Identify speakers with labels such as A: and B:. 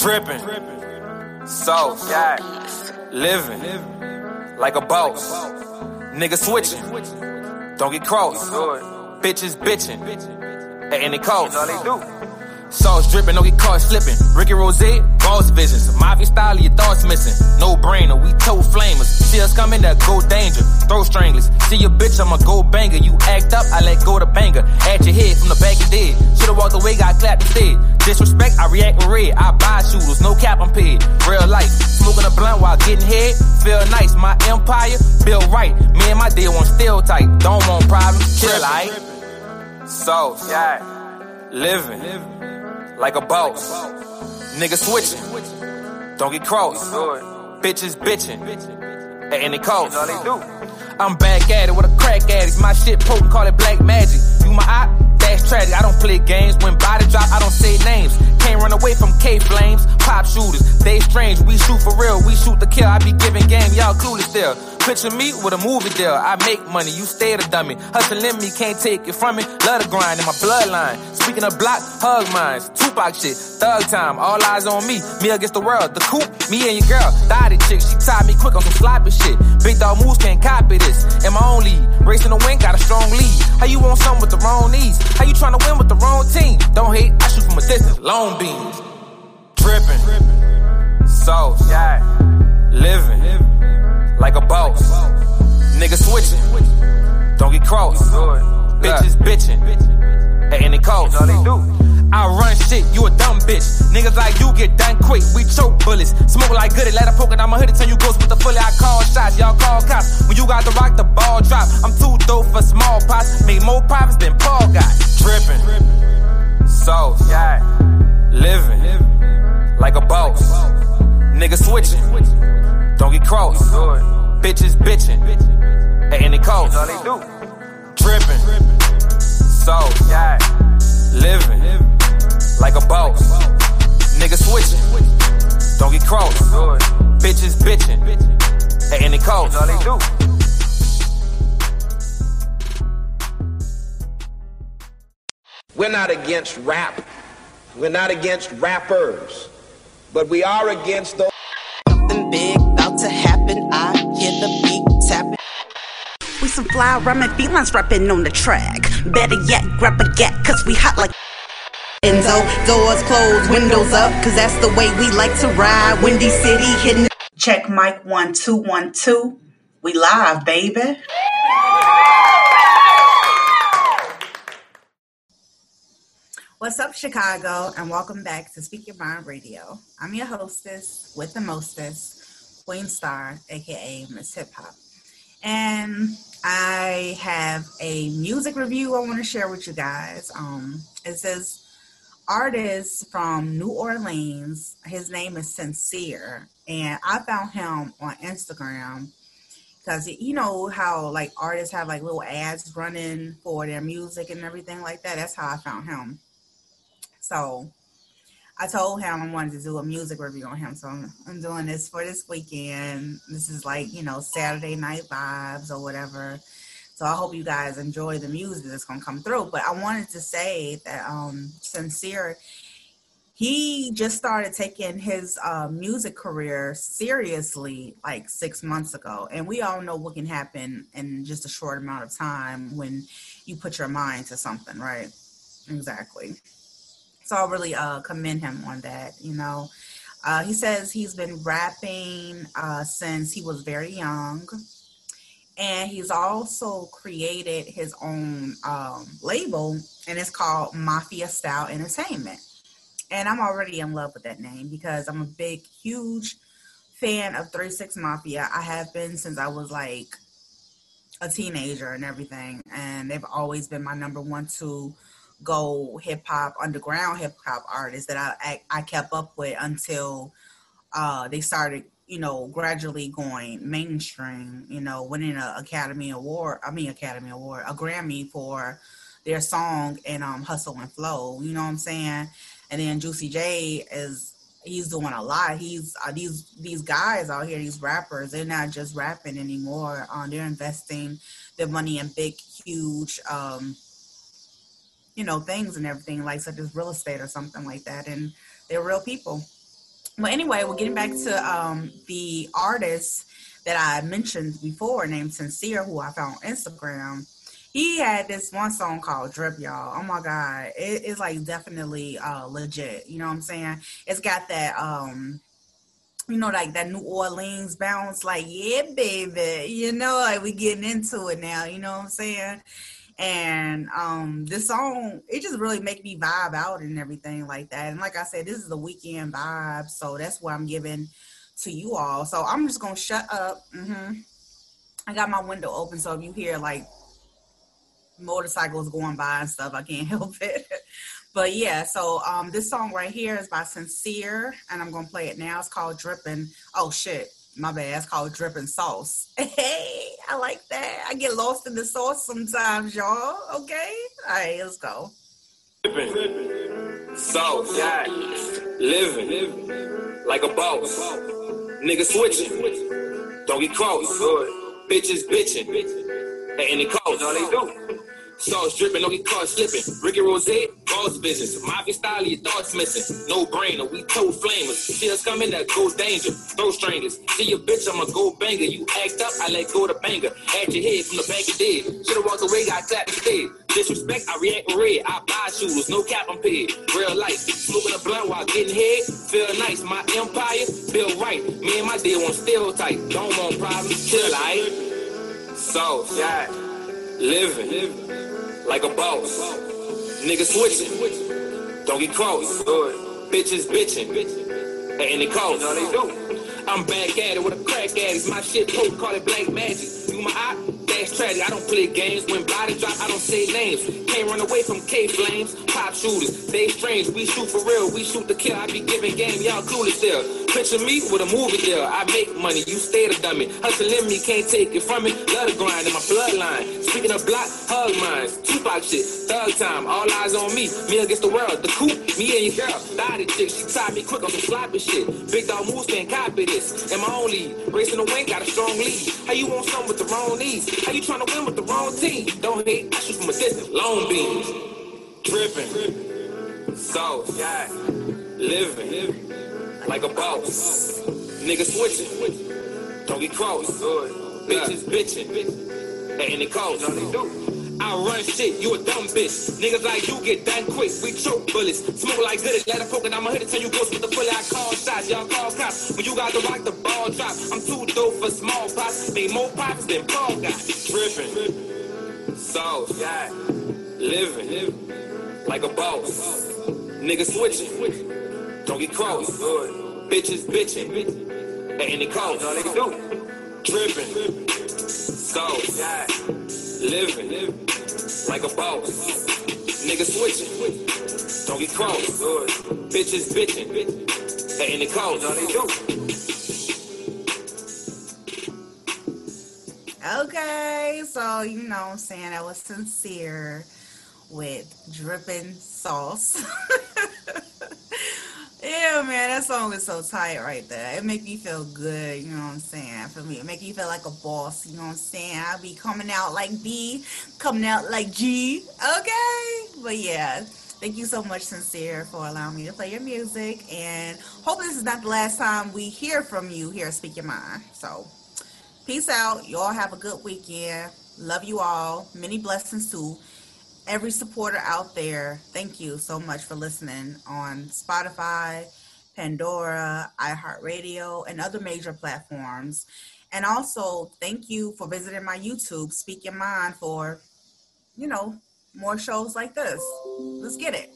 A: Dripping, sauce, living. Like a boss. Nigga switching, don't get cross. Bitches bitching. At any cost. Sauce dripping, don't get caught slipping. Ricky Rose, boss visions. Mafia style, your thoughts missing. No brainer, we toe flamers. See us coming, that go danger. Throw stranglers. See your bitch, I'm a go banger. You act up, I let go the banger. At your head from the back you did. Should've walked away, got clapped instead. Disrespect, I react with red. I buy shooters, no cap, I'm paid. Real life, smoking a blunt while getting head. Feel nice, my empire, built right. Me and my deal one still tight. Don't want problems, chill, aight? Sauce, yeah living like a boss. Nigga switching, don't get crossed. Bitches bitching at any cost. I'm back at it with a crack addict. My shit potent, call it black magic. You my eye, that's tragic. I don't play games. When body drop, I don't say names. Can't run away from K flames. Pop shooters, they strange. We shoot for real. We shoot the kill. I be giving game. Y'all clueless still. Picture me with a movie deal. I make money, you stay the dummy. Hustling in me, can't take it from me. Love the grind in my bloodline. Speaking of block, hug mines. Tupac shit, thug time. All eyes on me. Me against the world. The coop, me and your girl. Dotty chick, she tied me quick on some sloppy shit. Big dog moves can't copy this. In my own lead. Racing the wing, got a strong lead. How you want something with the wrong knees? How you trying to win with the wrong team? Don't hate, I shoot from a distance. Long beams. Dripping. Sauce. Living like a boss. Nigga switching, don't get crossed. Bitches bitching at any cost. I run shit, you a dumb bitch. Niggas like you get done quick. We choke bullets, smoke like goody. Let her poke it. I'ma hit it till you ghost with the fully. I call shots, y'all call cops. When you got the rock, the ball drop. I'm too dope for small pots. Make more profits than Paul got. Dripping, sauce, living like a boss. Nigga switching, don't get cross. Bitches bitching at any cost. You know they do. Dripping, sauce, Yeah. living like a boss. Nigga switching, don't get cross. Bitches bitching at any cost. You know they do.
B: We're not against rap. We're not against rappers. But we are against those.
C: Some fly rhyming felines rapping on the track. Better yet, grab a gat, cause we hot like. Enzo, doors closed, windows up, cause that's the way we like to ride. Windy City hitting. Check mic one, two, one, two. We live, baby. What's up, Chicago, and welcome back to Speak Your Mind Radio. I'm your hostess with the mostest, Queen Star, aka Miss Hip Hop. And I have a music review I want to share with you guys. Um, it says artist from New Orleans. His name is Sincere, and I found him on Instagram because you know how like artists have like little ads running for their music and everything like that. That's how I found him. So I told him I wanted to do a music review on him. So I'm, I'm doing this for this weekend. This is like, you know, Saturday night vibes or whatever. So I hope you guys enjoy the music that's gonna come through. But I wanted to say that um sincere he just started taking his uh, music career seriously like six months ago and we all know what can happen in just a short amount of time when you put your mind to something right exactly so I really uh, commend him on that. You know, uh, he says he's been rapping uh, since he was very young, and he's also created his own um, label, and it's called Mafia Style Entertainment. And I'm already in love with that name because I'm a big, huge fan of Three Six Mafia. I have been since I was like a teenager and everything, and they've always been my number one, two go hip hop underground hip hop artists that I, I, I kept up with until uh, they started you know gradually going mainstream you know winning an academy award i mean academy award a grammy for their song and um hustle and flow you know what i'm saying? And then juicy j is he's doing a lot. He's uh, these these guys out here these rappers they're not just rapping anymore. Um, they're investing their money in big huge um you know, things and everything, like such as real estate or something like that. And they're real people. But anyway, we're getting back to um, the artist that I mentioned before named Sincere, who I found on Instagram. He had this one song called Drip, y'all. Oh my God. It, it's like definitely uh, legit. You know what I'm saying? It's got that um you know, like that New Orleans bounce, like, yeah, baby, you know, like we getting into it now, you know what I'm saying? And um this song, it just really make me vibe out and everything like that. And like I said, this is the weekend vibe, so that's what I'm giving to you all. So I'm just gonna shut up. Mm-hmm. I got my window open, so if you hear like motorcycles going by and stuff, I can't help it. but yeah, so um, this song right here is by Sincere, and I'm gonna play it now. It's called Dripping. Oh shit, my bad. It's called Dripping Sauce. Hey, I like that. I get lost in the sauce sometimes, y'all. Okay, all right, let's go.
A: Dripping sauce, yeah. living like a boss. Nigga switching, don't get cross. Bitches bitching, and it calls. No, they do. Sauce dripping, don't get caught slipping. Ricky Rose, boss business. Mafia style, your thoughts missing. No brainer, we toe flamers. us coming, that goes danger. Throw strangers. See your bitch, I'm a gold banger. You act up, I let go the banger. At your head from the back of dead. Should've walked away, got clapped instead. Disrespect, I react red. I buy shooters, no cap, I'm paid. Real life, smoking a blunt while getting head. Feel nice, my empire, feel right. Me and my deal on still tight. Don't want problems, chill, I. So, yeah, living. living like a boss. Nigga switching, don't get cross. Bitches bitching, and it costs. No, they do. I'm back at it with a crack addict. My shit post, call it black magic. You my eye, tragic. I don't play games. When body drop, I don't say names. Can't run away from K flames. Pop shooters, they strange. We shoot for real. We shoot to kill. I be giving game. Y'all clueless still. Picture me with a movie deal. I make money, you stay the dummy. Hustling in me, can't take it from me. Love the grind in my bloodline. Speaking of block, hug mines. Tupac shit, thug time. All eyes on me. Me against the world. The coop, me and your girl. Body chick, she tied me quick on some sloppy shit. Big dog moves, can't copy this. In my lead. Racing the wing, got a strong lead. How you want something with the wrong knees? How you trying to win with the wrong team? Don't hate, I shoot from a distance. Long beams. Dripping. Sauce. Yeah. Living. Living like a boss. Nigga switching, don't get cross. Bitches bitching, and it costs. No, they do. I run shit, you a dumb bitch. Niggas like you get done quick. We choke bullets, smoke like good. Let it poke and I'ma hit it till you ghost with the bullet. I call shots, y'all call cops. When you got the rock the ball drop, I'm too dope for small pots. Make more pops than Paul got. Dripping, sauce, yeah. living like a boss. Nigga switching. Don't get cross. Bitches bitching. And it costs. No, they do. Dripping. Sauce. Living. Like a boss. Nigga switching. Don't get cross. Bitches bitching. And it costs. No, they do.
C: Okay, so you know what I'm saying that was sincere with dripping sauce. Yeah, man, that song is so tight right there. It make me feel good, you know what I'm saying? For me, it make me feel like a boss, you know what I'm saying? I'll be coming out like B, coming out like G, okay? But yeah, thank you so much, Sincere, for allowing me to play your music. And hope this is not the last time we hear from you here at Speak Your Mind. So, peace out. You all have a good weekend. Love you all. Many blessings too every supporter out there, thank you so much for listening on Spotify, Pandora, iHeartRadio, and other major platforms. And also, thank you for visiting my YouTube, Speak Your Mind, for, you know, more shows like this. Let's get it.